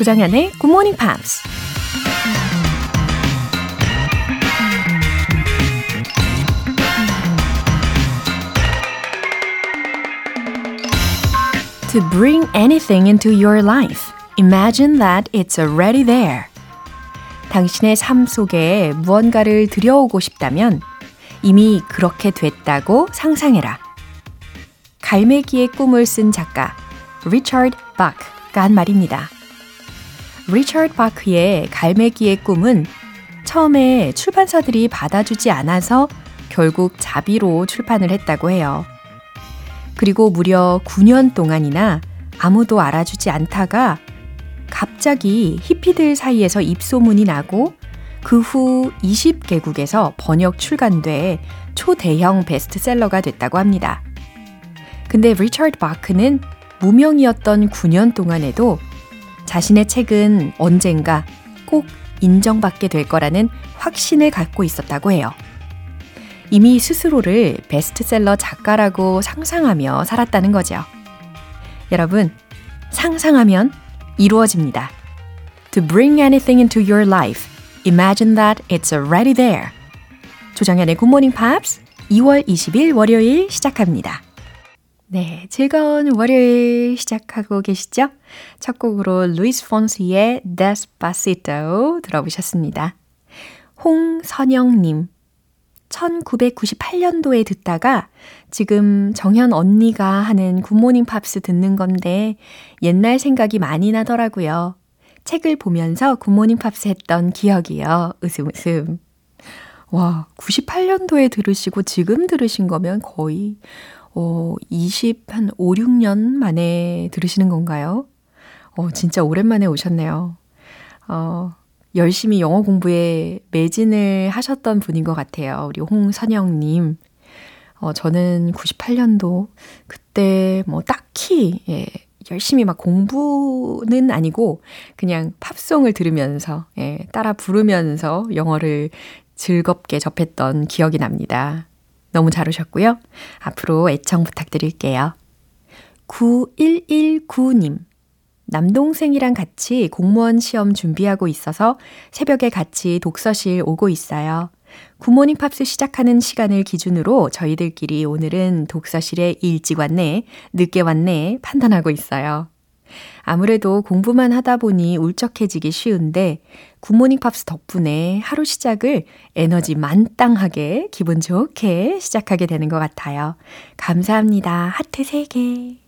조정현의 Good Morning Pops. To bring anything into your life, imagine that it's already there. 당신의 삶 속에 무언가를 들여오고 싶다면 이미 그렇게 됐다고 상상해라. 갈매기의 꿈을 쓴 작가 리처드 바크가 한 말입니다. 리처드 바크의 갈매기의 꿈은 처음에 출판사들이 받아주지 않아서 결국 자비로 출판을 했다고 해요. 그리고 무려 9년 동안이나 아무도 알아주지 않다가 갑자기 히피들 사이에서 입소문이 나고 그 후 20개국에서 번역 출간돼 초대형 베스트셀러가 됐다고 합니다. 근데 리처드 바크는 무명이었던 9년 동안에도 자신의 책은 언젠가 꼭 인정받게 될 거라는 확신을 갖고 있었다고 해요. 이미 스스로를 베스트셀러 작가라고 상상하며 살았다는 거죠. 여러분, 상상하면 이루어집니다. To bring anything into your life, imagine that it's already there. 조정현의 Morning Pops 2월 20일 월요일 시작합니다. 네, 즐거운 월요일 시작하고 계시죠? 첫 곡으로 루이스 폰시의 Despacito 들어보셨습니다. 홍선영님, 1998년도에 듣다가 지금 정현 언니가 하는 굿모닝 팝스 듣는 건데 옛날 생각이 많이 나더라고요. 책을 보면서 굿모닝 팝스 했던 기억이요. 웃음 웃음. 와, 98년도에 들으시고 지금 들으신 거면 거의 어, 20, 한 5, 6년 만에 들으시는 건가요? 어, 진짜 오랜만에 오셨네요. 어, 열심히 영어 공부에 매진을 하셨던 분인 것 같아요. 우리 홍선영님. 어, 저는 98년도 그때 뭐 딱히, 예, 열심히 막 공부는 아니고 그냥 팝송을 들으면서, 예, 따라 부르면서 영어를 즐겁게 접했던 기억이 납니다. 너무 잘 오셨고요. 앞으로 애청 부탁드릴게요. 9119님. 남동생이랑 같이 공무원 시험 준비하고 있어서 새벽에 같이 독서실 오고 있어요. 굿모닝 팝스 시작하는 시간을 기준으로 저희들끼리 오늘은 독서실에 일찍 왔네, 늦게 왔네 판단하고 있어요. 아무래도 공부만 하다 보니 울적해지기 쉬운데 굿모닝 팝스 덕분에 하루 시작을 에너지 만땅하게 기분 좋게 시작하게 되는 것 같아요. 감사합니다. 하트 3개.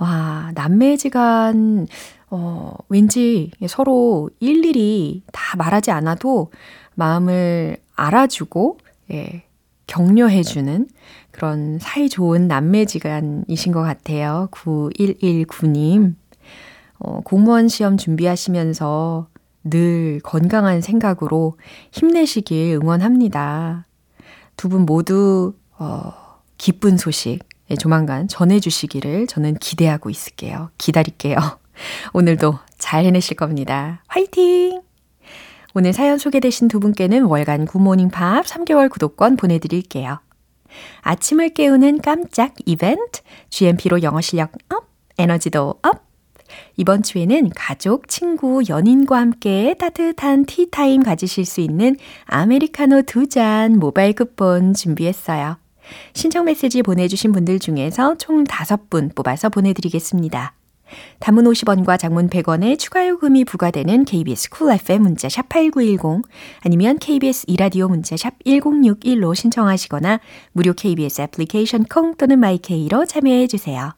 와, 남매지간, 어, 왠지 서로 일일이 다 말하지 않아도 마음을 알아주고, 예, 격려해주는 그런 사이 좋은 남매지간이신 것 같아요. 9119님. 어, 공무원 시험 준비하시면서 늘 건강한 생각으로 힘내시길 응원합니다. 두 분 모두, 어, 기쁜 소식, 예, 조만간 전해주시기를 저는 기대하고 있을게요. 기다릴게요. 오늘도 잘 해내실 겁니다. 화이팅! 오늘 사연 소개되신 두 분께는 월간 굿모닝 팝스 3개월 구독권 보내드릴게요. 아침을 깨우는 깜짝 이벤트, GMP로 영어 실력 up, 에너지도 up! 이번 주에는 가족, 친구, 연인과 함께 따뜻한 티타임 가지실 수 있는 아메리카노 두 잔 모바일 쿠폰 준비했어요. 신청 메시지 보내주신 분들 중에서 총 5분 뽑아서 보내드리겠습니다. 단문 50원과 장문 100원의 추가 요금이 부과되는 KBS 쿨 cool FM 문자 샵 8910 아니면 KBS 이라디오 문자 샵 1061로 신청하시거나 무료 KBS 애플리케이션 콩 또는 마이케이로 참여해 주세요.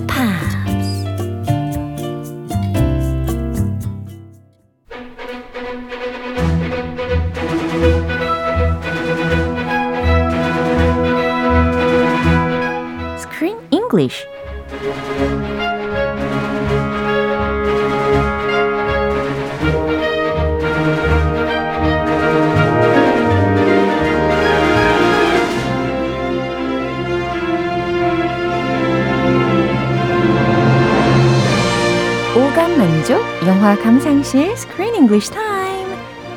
English. 오감만족 영화 감상실 Screen English Time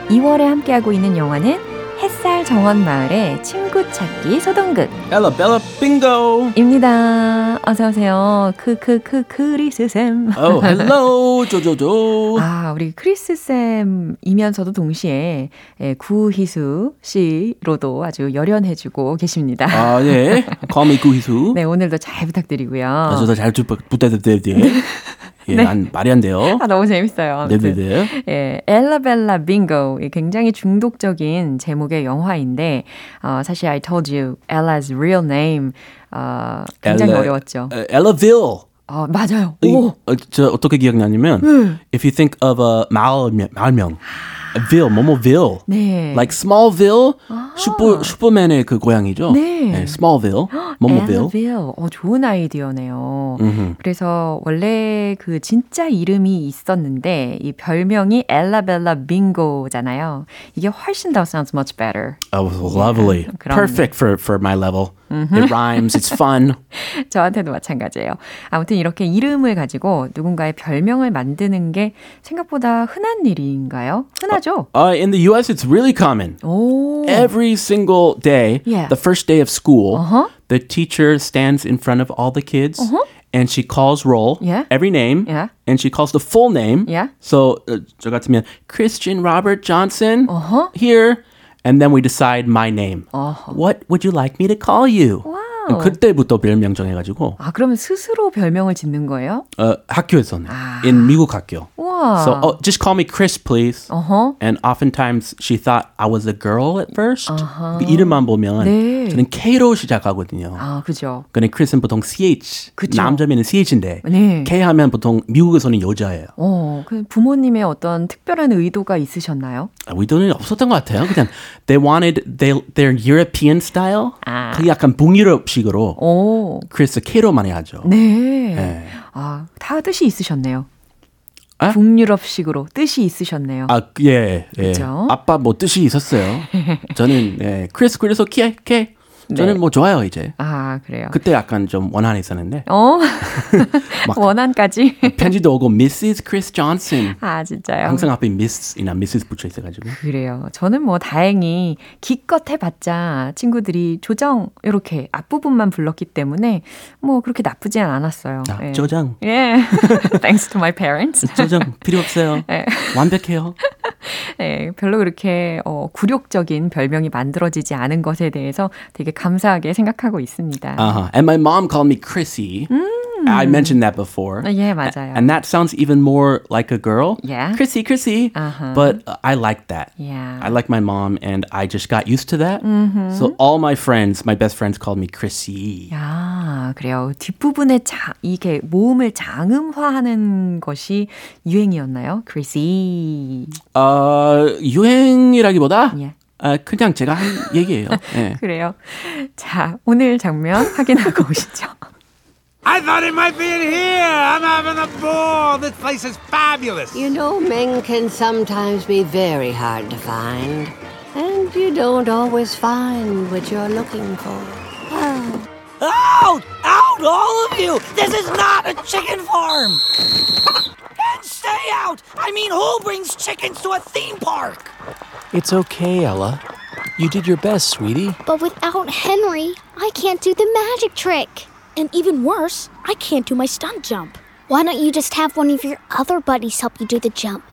2월에 함께하고 있는 영화는 햇살 정원 마을의 친구 찾기 소동극 엘라벨라 빙고입니다. 어서 오세요. 크크크 크리스 쌤. Oh, hello, 조조조. 아, 우리 크리스 쌤이면서도 동시에 예, 구희수 씨로도 아주 열연해주고 계십니다. 아, 네. Call me 구희수. 네, 오늘도 잘 부탁드리고요. 아, 저도 잘 부- 부탁드려요. 예, 네. 안, 말이 안 돼요. 아, 너무 재밌어요. 아무튼. 네네네. 예, 엘라벨라 빙고. 이 굉장히 중독적인 제목의 영화인데, 어, 사실 I told you Ella's real name. 어, 굉장히 Ella- 어려웠죠. 어, Ellaville. 어, 맞아요. 이- 오, 어, 저 어떻게 기억나냐면, if you think of a 마을명, 마을명, a ville, 뭐뭐ville, 네. like Smallville, 슈퍼 슈퍼맨의 그 고향이죠. 네. Smallville, 뭐뭐ville. 엘라빌. 어, 좋은 아이디어네요. 그래서 원래 그 진짜 이름이 있었는데 이 별명이 엘라벨라 빙고잖아요. 이게 훨씬 더 sounds much better. Oh, lovely, 그럼. perfect for for my level. It rhymes. It's fun. 저한테도 마찬가지예요. 아무튼 이렇게 이름을 가지고 누군가의 별명을 만드는 게 생각보다 흔한 일인가요? 흔하죠? Uh, in the U.S., it's really common. 오. Every single day, Yeah. the first day of school, Uh-huh. the teacher stands in front of all the kids and she calls roll Yeah. every name Yeah. and she calls the full name. Yeah. So uh, 저 같으면 Christian Robert Johnson Uh-huh. here and then we decide my name. Oh. What would you like me to call you? 그때부터 별명 정해가지고 아, 그러면 스스로 별명을 짓는 거예요? 어, 학교에서는 in 미국 학교. 우와. So oh, just call me Chris, please. 어허. And oftentimes she thought I was a girl at 1st 그 이름만 보면 네. 저는 K로 시작하거든요. 아, 그죠. 근데 크리스는 보통 CH, 그쵸. 남자면은 CH인데 네. K 하면 보통 미국에서는 여자예요. 어, 그 부모님의 어떤 특별한 의도가 있으셨나요? 의도는 없었던 것 같아요. 그냥 they wanted they, their European style. 아. 그 약간 북유럽 식으로 오. 크리스 K로 많이 하죠. 네. 네. 아, 다 뜻이 있으셨네요. 아? 북유럽식으로 뜻이 있으셨네요. 아, 예, 예. 그죠? 아빠 뭐 뜻이 있었어요. 저는 예, 크리스 그래서 K, K. 저는 네. 뭐 좋아요 이제. 아, 그래요. 그때 약간 좀 원한이 있었는데 어? 원한까지? 편지도 오고 Mrs. Chris Johnson 아, 진짜요? 항상 앞에 Miss이나 Mrs. 붙여 있어가지고 그래요. 저는 뭐 다행히 기껏 해봤자 친구들이 조정 이렇게 앞부분만 불렀기 때문에 뭐 그렇게 나쁘지 않았어요. 아, 예. 조장 예. Thanks to my parents. 조장 필요 없어요 네. 완벽해요 예, 별로 그렇게 어, 굴욕적인 별명이 만들어지지 않은 것에 대해서 되게 감사하게 생각하고 있습니다. uh-huh. and my mom called me Chrissy I mentioned that before 예, 맞아요. and that sounds even more like a girl Yeah. Chrissy Chrissy Uh-huh. but uh, I like that Yeah. I like my mom and I just got used to that so all my friends my best friends called me Chrissy 아, 그래요. 뒷부분에 자, 이게 모음을 장음화하는 것이 유행이었나요? Chrissy. 어, 유행이라기보다 예. 아, 그냥 제가 한 얘기예요 예. 그래요. 자, 오늘 장면 확인하고 오시죠. I thought it might be in here. I'm having a ball. This place is fabulous. You know, men can sometimes be very hard to find. And you don't always find what you're looking for. Out! Out, all of you! This is not a chicken farm! And stay out! I mean, who brings chickens to a theme park? It's okay, Ella. You did your best, sweetie. But without Henry, I can't do the magic trick. And even worse, I can't do my stunt jump. Why don't you just have one of your other buddies help you do the jump?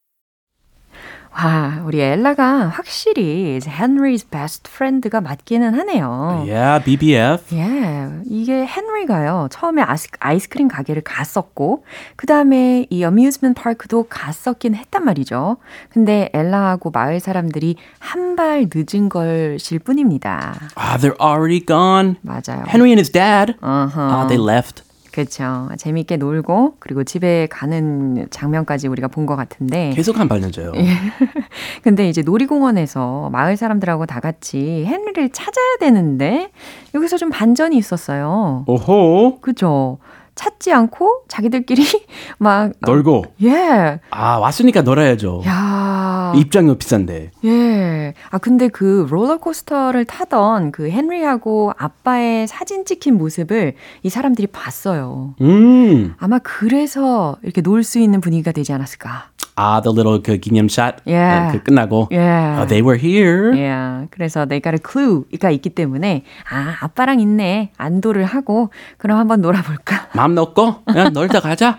와, 우리 엘라가 확실히 이제 헨리's best friend가 맞기는 하네요. Yeah, BBF 예, 이게 헨리가요. 처음에 아이스, 아이스크림 가게를 갔었고, 그 다음에 이 어뮤즈먼트 파크도 갔었긴 했단 말이죠. 근데 엘라하고 마을 사람들이 한 발 늦은 것일 뿐입니다. Ah, they're already gone. 맞아요. Henry and his dad. 어허. Ah, they left. 그렇죠. 재밌게 놀고 그리고 집에 가는 장면까지 우리가 본 것 같은데. 계속 한발 늦어요. 근데 이제 놀이공원에서 마을 사람들하고 다 같이 헨리를 찾아야 되는데 여기서 좀 반전이 있었어요. 오호. 그죠? 찾지 않고 자기들끼리 막 어, 놀고. 예. 아, 왔으니까 놀아야죠. 야. 입장료 비싼데. 예. 아, 근데 그 롤러코스터를 타던 그 헨리하고 아빠의 사진 찍힌 모습을 이 사람들이 봤어요. 음. 아마 그래서 이렇게 놀 수 있는 분위기가 되지 않았을까. 아, the little 그 기념샷. 예. 아, 그 끝나고. 예. Oh, they were here. 예. 그래서 they got a clue가 있기 때문에 아, 아빠랑 있네. 안도를 하고 그럼 한번 놀아볼까. 마음 놓고 그냥 놀다 가자.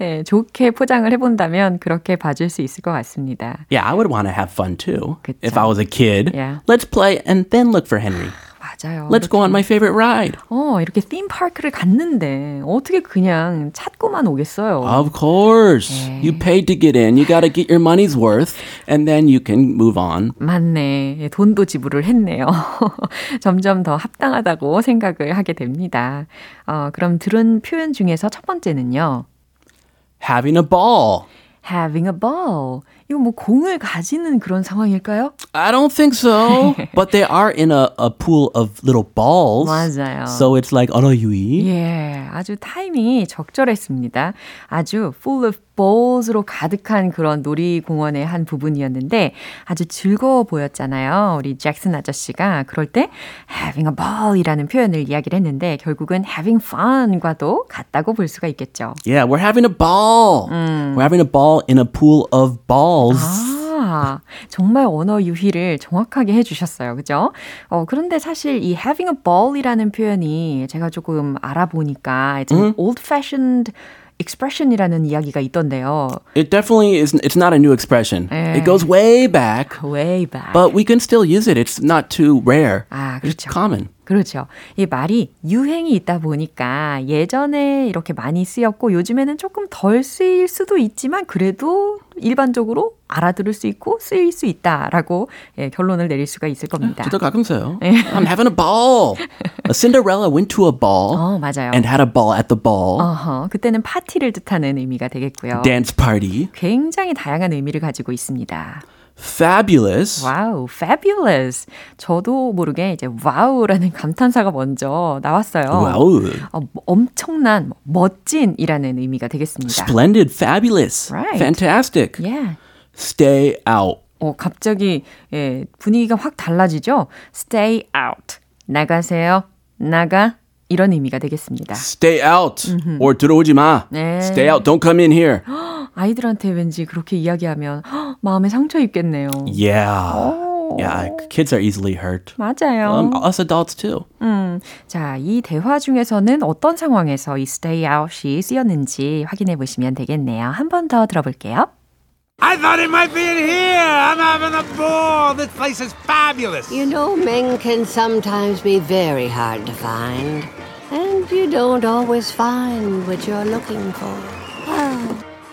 예, 좋게 포장을 해본다면 그렇게 봐줄 수 있을 것 같습니다. Yeah, I would want to have fun too. 그쵸. If I was a kid. Yeah. Let's play and then look for Henry. 맞아요. Let's go on my favorite ride. 어, 이렇게 theme park를 갔는데 어떻게 그냥 찾고만 오겠어요. Of course. You paid to get in. You got to get your money's worth and then you can move on. 맞네. 예, 돈도 지불을 했네요. 점점 더 합당하다고 생각을 하게 됩니다. 어, 그럼 들은 표현 중에서 첫 번째는요. Having a ball. having a ball. 이거 뭐 공을 가지는 그런 상황일까요? I don't think so. but they are in a, a pool of little balls. 맞아요. So it's like 언어유희. 예, 아주 타이밍이 적절했습니다. 아주 full of balls로 가득한 그런 놀이공원의 한 부분이었는데 아주 즐거워 보였잖아요. 우리 잭슨 아저씨가 그럴 때 having a ball이라는 표현을 이야기를 했는데 결국은 having fun과도 같다고 볼 수가 있겠죠. Yeah, we're having a ball. We're having a ball in a pool of balls. 아, 정말 언어 유희를 정확하게 해주셨어요. 그죠? 어, 그런데 사실 이 having a ball이라는 표현이 제가 조금 알아보니까 it's an old-fashioned expression이라는 이야기가 있던데요. It definitely is. It's not a new expression. 예. It goes way back, Way back. but we can still use it. It's not too rare. 아, It's 그렇죠. common. 그렇죠. 이 말이 유행이 있다 보니까 예전에 이렇게 많이 쓰였고 요즘에는 조금 덜 쓰일 수도 있지만 그래도 일반적으로 알아들을 수 있고 쓰일 수 있다라고 예, 결론을 내릴 수가 있을 겁니다. 저도 가끔 써요. I'm having a ball. A Cinderella went to a ball 어, 맞아요. and had a ball at the ball. 어허, 그때는 파티를 뜻하는 의미가 되겠고요. Dance party. 굉장히 다양한 의미를 가지고 있습니다. Fabulous. Wow, fabulous. 저도 모르게 이제 wow라는 감탄사가 먼저 나왔어요. Wow. 어, 뭐 엄청난, 멋진이라는 의미가 되겠습니다. Splendid. Fabulous. Right. Fantastic. Yeah. Stay out. 어, 갑자기 예, 분위기가 확 달라지죠? Stay out. 나가세요. 나가. 이런 의미가 되겠습니다. Stay out. Or 들어오지 마. 네. Stay out. Don't come in here. 아이들한테 왠지 그렇게 이야기하면 헉, 마음에 상처 입겠네요. Yeah. Yeah. Kids are easily hurt. 맞아요. Um, us adults too. 음, 자, 이 대화 중에서는 어떤 상황에서 이 stay out이 쓰였는지 확인해 보시면 되겠네요. 한 번 더 들어볼게요. I thought it might be in here. I'm having a ball. This place is fabulous. You know, men can sometimes be very hard to find. And you don't always find what you're looking for.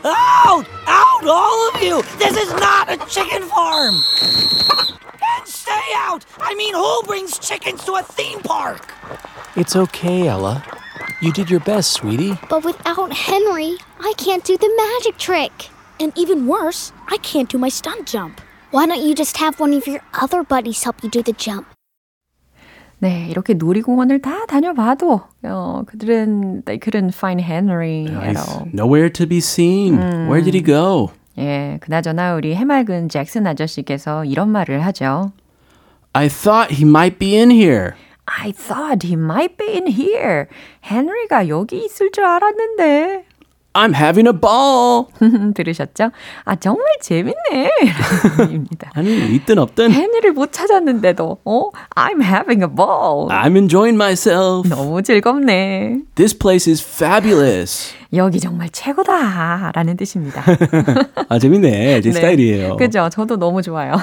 Out! Out, all of you! This is not a chicken farm! And stay out! I mean, who brings chickens to a theme park? It's okay, Ella. You did your best, sweetie. But without Henry, I can't do the magic trick. And even worse, I can't do my stunt jump. Why don't you just have one of your other buddies help you do the jump? 네, 이렇게 놀이공원을 다 다녀봐도 어, 그들은 they couldn't find Henry at all. Nowhere to be seen. Where did he go? 예, 그나저나 우리 해맑은 잭슨 아저씨께서 이런 말을 하죠. I thought he might be in here. I thought he might be in here. 헨리가 여기 있을 줄 알았는데. I'm having a ball. 들으셨죠? 아, 정말 재밌네. 입니다. 아니, 있든 없든 헨리를 못 찾았는데도, 어? I'm having a ball. I'm enjoying myself. 너무 즐겁네. This place is fabulous. 여기 정말 최고다. 라는 뜻입니다. 아, 재밌네. 제 스타일이에요. 그죠? 저도 너무 좋아요.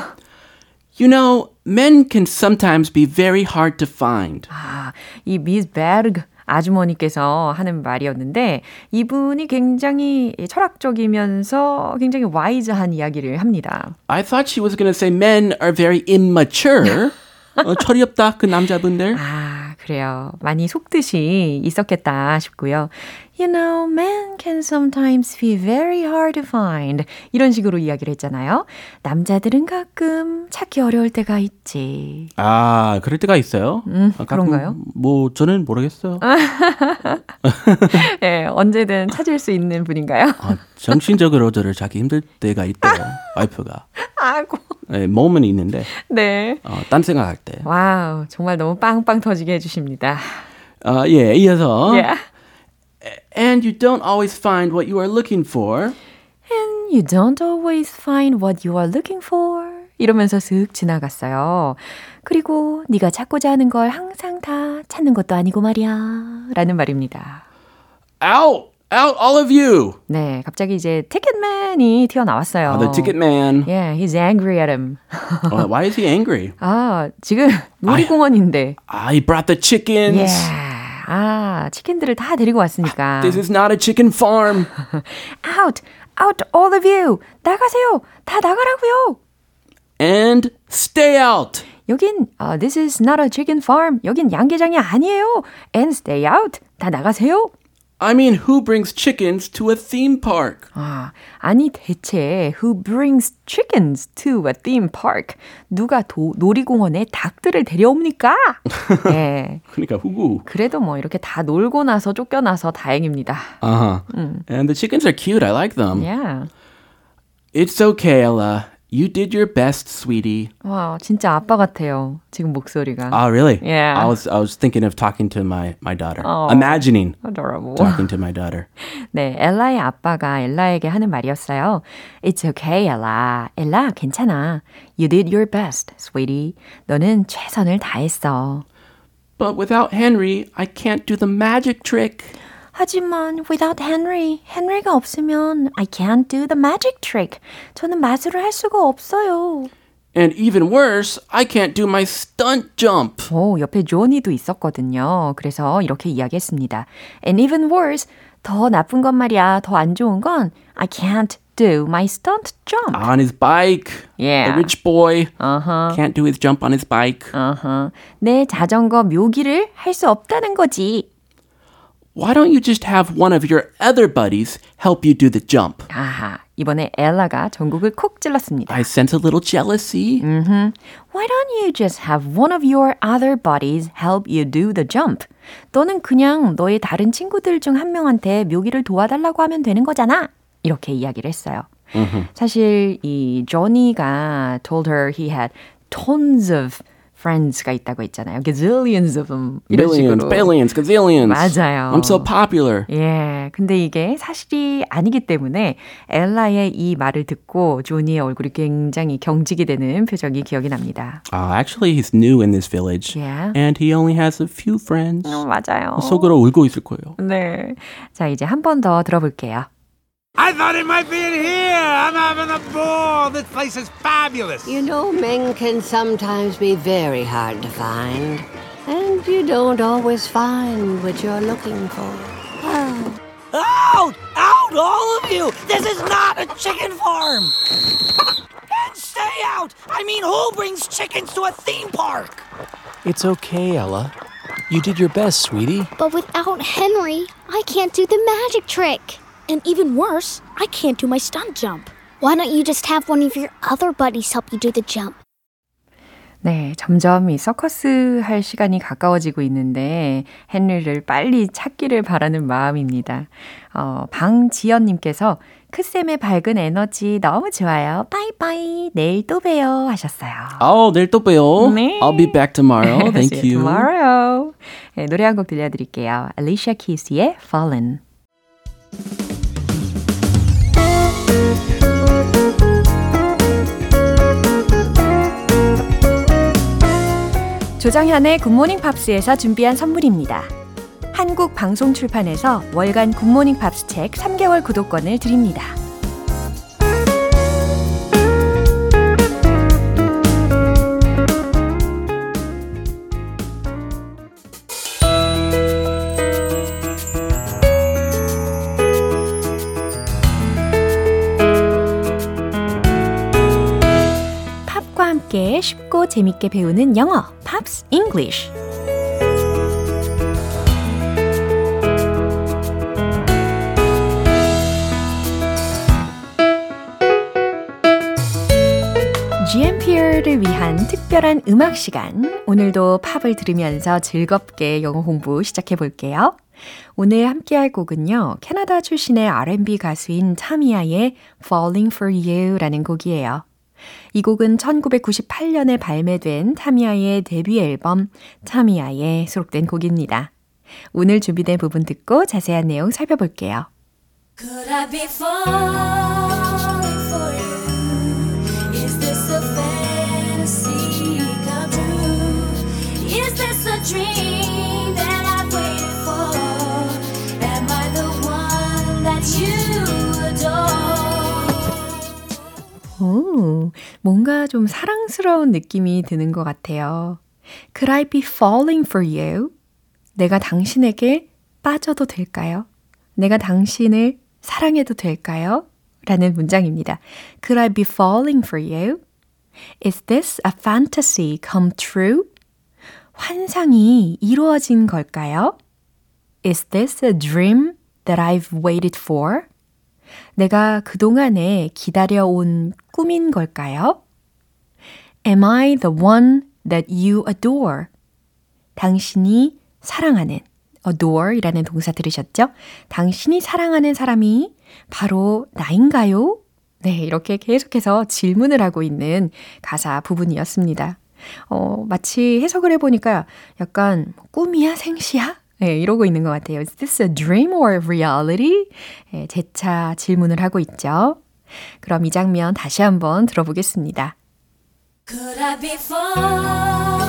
You know, men can sometimes be very hard to find. 아, 이 미스 베르그 아주머니께서 하는 말이었는데 이분이 굉장히 철학적이면서 굉장히 와이즈한 이야기를 합니다. I thought she was going to say men are very immature. 어, 철이 없다, 그 남자분들. 아, 그래요. 많이 속듯이 있었겠다 싶고요. You know, men can sometimes be very hard to find. 이런 식으로 이야기를 했잖아요. 남자들은 가끔 찾기 어려울 때가 있지. 아, 그럴 때가 있어요. 음, 아, 그런가요? 뭐 저는 모르겠어요. 예, 언제든 찾을 수 있는 분인가요? 아, 정신적으로 저를 찾기 힘들 때가 있대요. 와이프가. 아고. 네, 몸은 있는데 네. 어, 딴 생각할 때. Wow, 정말 너무 빵빵 터지게 해주십니다. 아, 예, 이어서 Yeah. And you don't always find what you are looking for. And you don't always find what you are looking for. 이러면서 슥 지나갔어요. 그리고 네가 찾고자 하는 걸 항상 다 찾는 것도 아니고 말이야. 라는 말입니다. Out! Out, all of you! 네, 갑자기 이제 티켓맨이 튀어나왔어요. Uh, the ticket man. Yeah, he's angry at him. Uh, why is he angry? 아, 지금 놀이공원인데. Ah, he brought the chickens. Yeah. 아, 치킨들을 다 데리고 왔으니까. This is not a chicken farm. Out! Out, all of you! 나가세요! 다 나가라고요! And stay out. 여긴 uh, This is not a chicken farm. 여긴 양계장이 아니에요. And stay out. 다 나가세요. I mean, who brings chickens to a theme park? 아, 아니 대체 who brings chickens to a theme park? 누가 도, 놀이공원에 닭들을 데려옵니까? 네. 그러니까 who? 그래도 뭐 이렇게 다 놀고 나서 쫓겨나서 다행입니다. Uh-huh. And the chickens are cute. I like them. Yeah. It's okay, Ella. You did your best, sweetie. 와, 진짜 아빠 같아요. 지금 목소리가. Oh, really? Yeah. I was I was thinking of talking to my my daughter. Oh. Imagining 하더라고. talking to my daughter. 네, 엘라의 아빠가 엘라에게 하는 말이었어요. It's okay, 엘라. 엘라, 괜찮아. You did your best, sweetie. 너는 최선을 다했어. But without Henry, I can't do the magic trick. 하지만 without Henry, 헨리가 없으면 I can't do the magic trick. 저는 마술을 할 수가 없어요. And even worse, I can't do my stunt jump. 오, 옆에 조니도 있었거든요. 그래서 이렇게 이야기했습니다. And even worse, 더 나쁜 건 말이야. 더 안 좋은 건 I can't do my stunt jump. On his bike. Yeah. The rich boy 어허. can't do his jump on his bike. 어허. 내 자전거 묘기를 할 수 없다는 거지. Why don't you just have one of your other buddies help you do the jump? 아하. 이번에 엘라가 전국을 콕 찔렀습니다. I sense a little jealousy. Why don't you just have one of your other buddies help you do the jump? 너는 그냥 너의 다른 친구들 중 한 명한테 묘기를 도와달라고 하면 되는 거잖아. 이렇게 이야기를 했어요. 사실 이 조니가 told her he had tons of friends가 있다고 했잖아요. gazillions of them 이런 Billions, 식으로. billions, gazillions. 맞아요. I'm so popular. 예, 근데 이게 사실이 아니기 때문에 엘라의 이 말을 듣고 조니의 얼굴이 굉장히 경직이 되는 표정이 기억이 납니다. Uh, actually, he's new in this village. Yeah. And he only has a few friends. 어, 맞아요. 속으로 울고 있을 거예요. 네. 자, 이제 한 번 더 들어볼게요. I thought it might be in here. I'm having a ball. This place is fabulous. You know, men can sometimes be very hard to find. And you don't always find what you're looking for. Oh. Out! Out, all of you! This is not a chicken farm! And stay out! I mean, who brings chickens to a theme park? It's okay, Ella. You did your best, sweetie. But without Henry, I can't do the magic trick. And even worse, I can't do my stunt jump. Why don't you just have one of your other buddies help you do the jump? 네, 점점 이 서커스 할 시간이 가까워지고 있는데 헨리를 빨리 찾기를 바라는 마음입니다. 어, 방지연님께서 크쌤의 밝은 에너지 너무 좋아요. 빠이빠이. 내일 또 봬요. 하셨어요. Oh, 내일 또 봬요. 네. I'll be back tomorrow. Thank you. tomorrow. 네, 노래 한 곡 들려드릴게요. Alicia Keys의 Fallin'. 조정현의 Good Morning Pops에서 준비한 선물입니다. 한국 방송 출판에서 월간 Good Morning Pops 책 3개월 구독권을 드립니다. 팝과 함께 쉽고 재밌게 배우는 영어, Pops English. GMP를 위한 특별한 음악 시간. 오늘도 팝을 들으면서 즐겁게 영어 공부 시작해 볼게요. 오늘 함께 할 곡은요. 캐나다 출신의 R&B 가수인 타미아의 Falling for You라는 곡이에요. 이 곡은 1998년에 발매된 타미아의 데뷔 앨범 타미아에 수록된 곡입니다. 오늘 준비된 부분 듣고 자세한 내용 살펴볼게요. Dream I've you 오, 뭔가 좀 사랑스러운 느낌이 드는 것 같아요. Could I be falling for you? 내가 당신에게 빠져도 될까요? 내가 당신을 사랑해도 될까요? 라는 문장입니다. Could I be falling for you? Is this a fantasy come true? 환상이 이루어진 걸까요? Is this a dream that I've waited for? 내가 그동안에 기다려온 꿈인 걸까요? Am I the one that you adore? 당신이 사랑하는 adore 이라는 동사 들으셨죠? 당신이 사랑하는 사람이 바로 나인가요? 네, 이렇게 계속해서 질문을 하고 있는 가사 부분이었습니다. 어, 마치 해석을 해보니까 약간 꿈이야, 생시야? 네, 이러고 있는 것 같아요. Is this a dream or reality? 네, 재차 질문을 하고 있죠. 그럼 이 장면 다시 한번 들어보겠습니다. Could I be falling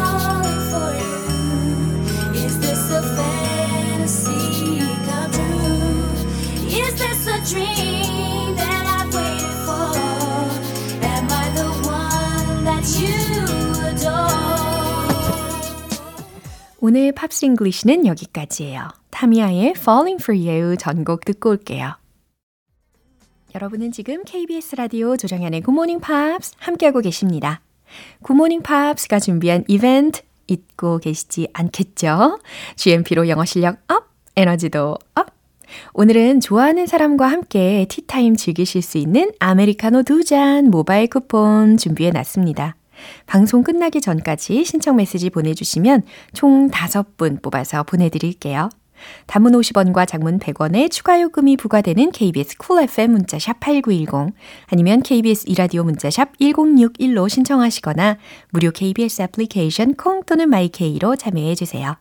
오늘 Pops English는 여기까지예요. Tamia의 Falling for You 전곡 듣고 올게요. 여러분은 지금 KBS 라디오 조정현의 Good Morning Pops 함께하고 계십니다. Morning Pops가 준비한 이벤트 잊고 계시지 않겠죠? GMP로 영어 실력 up, 에너지도 up! 오늘은 좋아하는 사람과 함께 티타임 즐기실 수 있는 아메리카노 두 잔 모바일 쿠폰 준비해 놨습니다. 방송 끝나기 전까지 신청 메시지 보내주시면 총 5분 뽑아서 보내드릴게요. 단문 50원과 장문 100원의 추가 요금이 부과되는 KBS Cool FM 문자샵 8910 아니면 KBS 2라디오 문자샵 1061로 신청하시거나 무료 KBS 애플리케이션 콩 또는 my K로 참여해 주세요.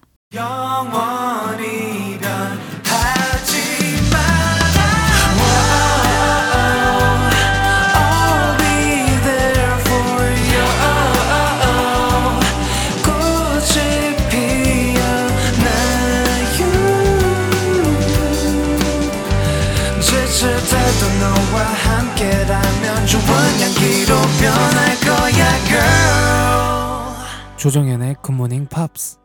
조정연의 굿모닝 팝스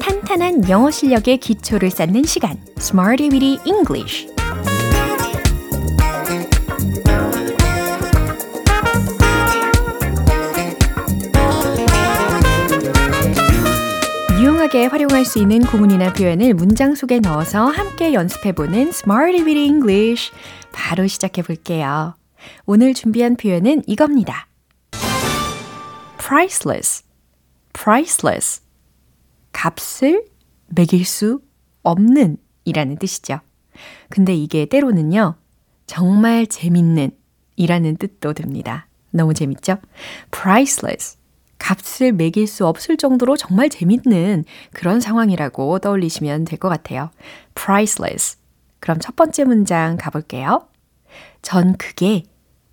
탄탄한 영어 실력의 기초를 쌓는 시간. Smarty Weedy English 활용할 수 있는 구문이나 표현을 문장 속에 넣어서 함께 연습해보는 Smarty Weedy English 바로 시작해 볼게요. 오늘 준비한 표현은 이겁니다. priceless, priceless. 값을 매길 수 없는 이라는 뜻이죠. 근데 이게 때로는요, 정말 재밌는 이라는 뜻도 듭니다. 너무 재밌죠? priceless. 값을 매길 수 없을 정도로 정말 재밌는 그런 상황이라고 떠올리시면 될 것 같아요. priceless. 그럼 첫 번째 문장 가볼게요. 전 그게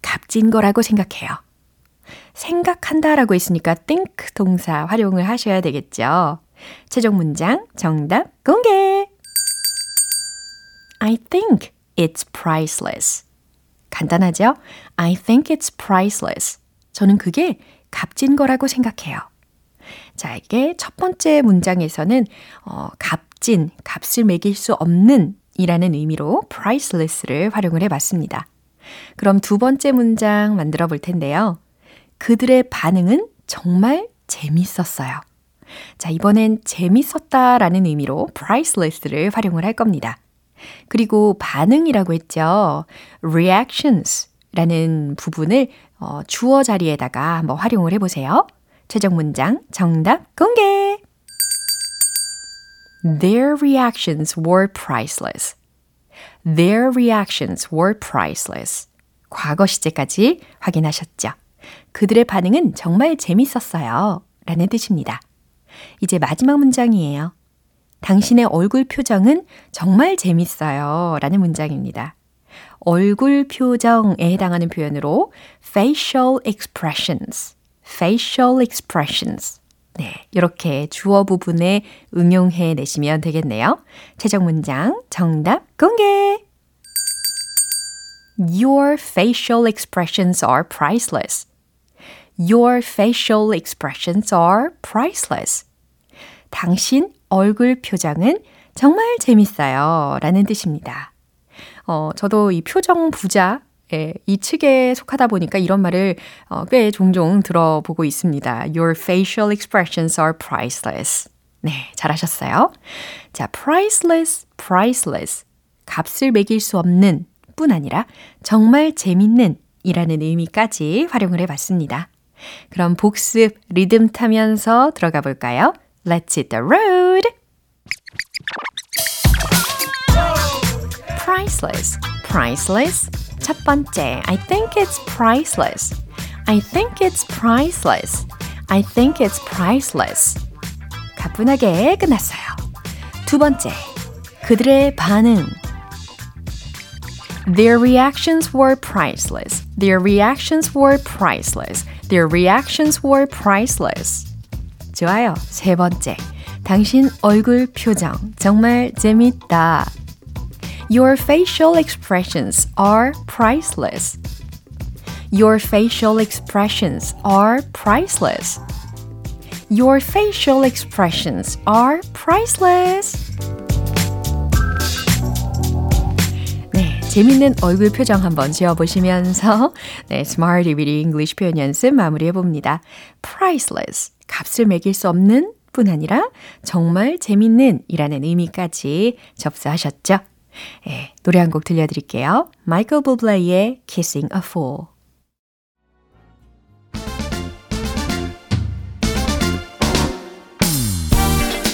값진 거라고 생각해요. 생각한다 라고 했으니까 think 동사 활용을 하셔야 되겠죠. 최종 문장 정답 공개! I think it's priceless. 간단하죠? I think it's priceless. 저는 그게 값진 거라고 생각해요. 자, 이게 첫 번째 문장에서는 어, 값진, 값을 매길 수 없는 이라는 의미로 priceless를 활용을 해 봤습니다. 그럼 두 번째 문장 만들어 볼 텐데요. 그들의 반응은 정말 재밌었어요. 자, 이번엔 재밌었다 라는 의미로 priceless를 활용을 할 겁니다. 그리고 반응이라고 했죠. reactions 라는 부분을 어, 주어 자리에다가 한번 활용을 해보세요. 최종 문장 정답 공개! Their reactions were priceless. Their reactions were priceless. 과거 시제까지 확인하셨죠? 그들의 반응은 정말 재밌었어요. 라는 뜻입니다. 이제 마지막 문장이에요. 당신의 얼굴 표정은 정말 재밌어요. 라는 문장입니다. 얼굴 표정에 해당하는 표현으로 facial expressions, facial expressions. 네, 이렇게 주어 부분에 응용해 내시면 되겠네요. 최종 문장 정답 공개! Your facial expressions are priceless. Your facial expressions are priceless. 당신 얼굴 표정은 정말 재밌어요. 라는 뜻입니다. 어, 저도 이 표정 부자, 예, 이 측에 속하다 보니까 이런 말을 어, 꽤 종종 들어보고 있습니다. Your facial expressions are priceless. 네, 잘하셨어요. 자, priceless, priceless. 값을 매길 수 없는 뿐 아니라 정말 재밌는 이라는 의미까지 활용을 해봤습니다. 그럼 복습 리듬 타면서 들어가 볼까요? Let's hit the road! priceless, priceless. 첫 번째, I think it's priceless. I think it's priceless. I think it's priceless. 가뿐하게 끝났어요. 두 번째, 그들의 반응. Their reactions were priceless. Their reactions were priceless. Their reactions were priceless. 좋아요. 세 번째. 당신 얼굴 표정 정말 재밌다. Your facial expressions are priceless. Your facial expressions are priceless. Your facial expressions are priceless. 네, 재밌는 얼굴 표정 한번 지어보시면서 네, Smart DVD English 표현 연습 마무리해 봅니다. Priceless, 값을 매길 수 없는 뿐 아니라 정말 재밌는 이라는 의미까지 접수하셨죠? 예, 노래 한 곡 들려드릴게요. 마이클 부블레이의 Kissing a Fool.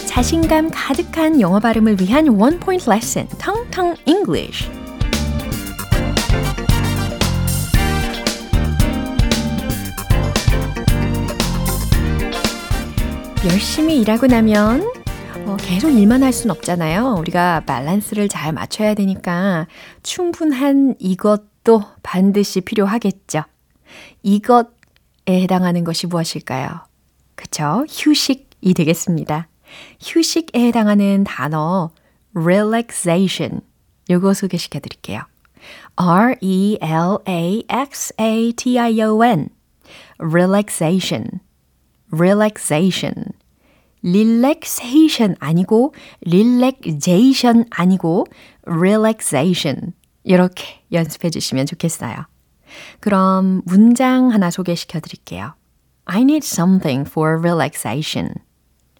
자신감 가득한 영어 발음을 위한 one point lesson, Tongue Tongue English. 열심히 일하고 나면 어, 계속 일만 할 순 없잖아요. 우리가 밸런스를 잘 맞춰야 되니까 충분한 이것도 반드시 필요하겠죠. 이것에 해당하는 것이 무엇일까요? 그쵸? 휴식이 되겠습니다. 휴식에 해당하는 단어 relaxation 요거 소개시켜 드릴게요. R-E-L-A-X-A-T-I-O-N relaxation relaxation 아니고 relaxation 아니고 relaxation 이렇게 연습해 주시면 좋겠어요. 그럼 문장 하나 소개시켜 드릴게요. I need something for relaxation.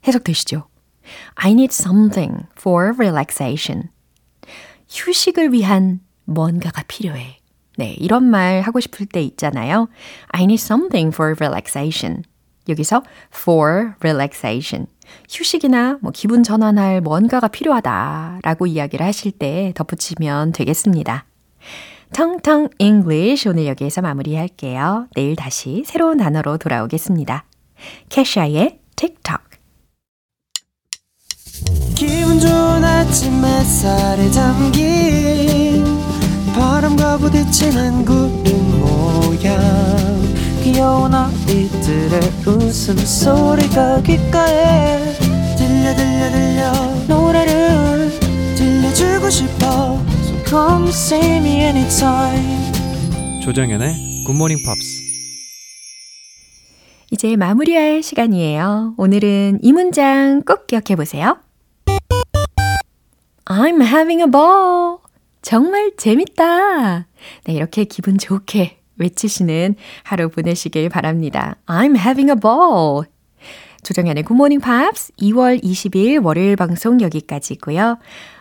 해석되시죠? I need something for relaxation. 휴식을 위한 뭔가가 필요해. 네, 이런 말 하고 싶을 때 있잖아요. I need something for relaxation. 여기서 for relaxation. 휴식이나 뭐 기분 전환할 뭔가가 필요하다라고 이야기를 하실 때 덧붙이면 되겠습니다. 텅텅 English 오늘 여기에서 마무리할게요. 내일 다시 새로운 단어로 돌아오겠습니다. 캐샤의 TikTok 기분 좋은 아침 햇살에 담긴 바람과 부딪히는 구름 모양 귀여운 아이들의 웃음소리가 귓가에 들려 들려 들려 노래를 들려주고 싶어 So come see me anytime 조정연의 굿모닝 팝스 이제 마무리할 시간이에요. 오늘은 이 문장 꼭 기억해 보세요. I'm having a ball. 정말 재밌다. 네, 이렇게 기분 좋게 외치시는 하루 보내시길 바랍니다. I'm having a ball. 조정현의 굿모닝 팝스 2월 20일 월요일 방송 여기까지고요.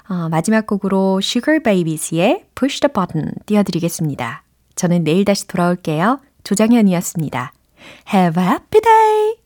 어, 마지막 곡으로 Sugar Babies의 Push the Button 띄워드리겠습니다. 저는 내일 다시 돌아올게요. 조정현이었습니다. Have a happy day!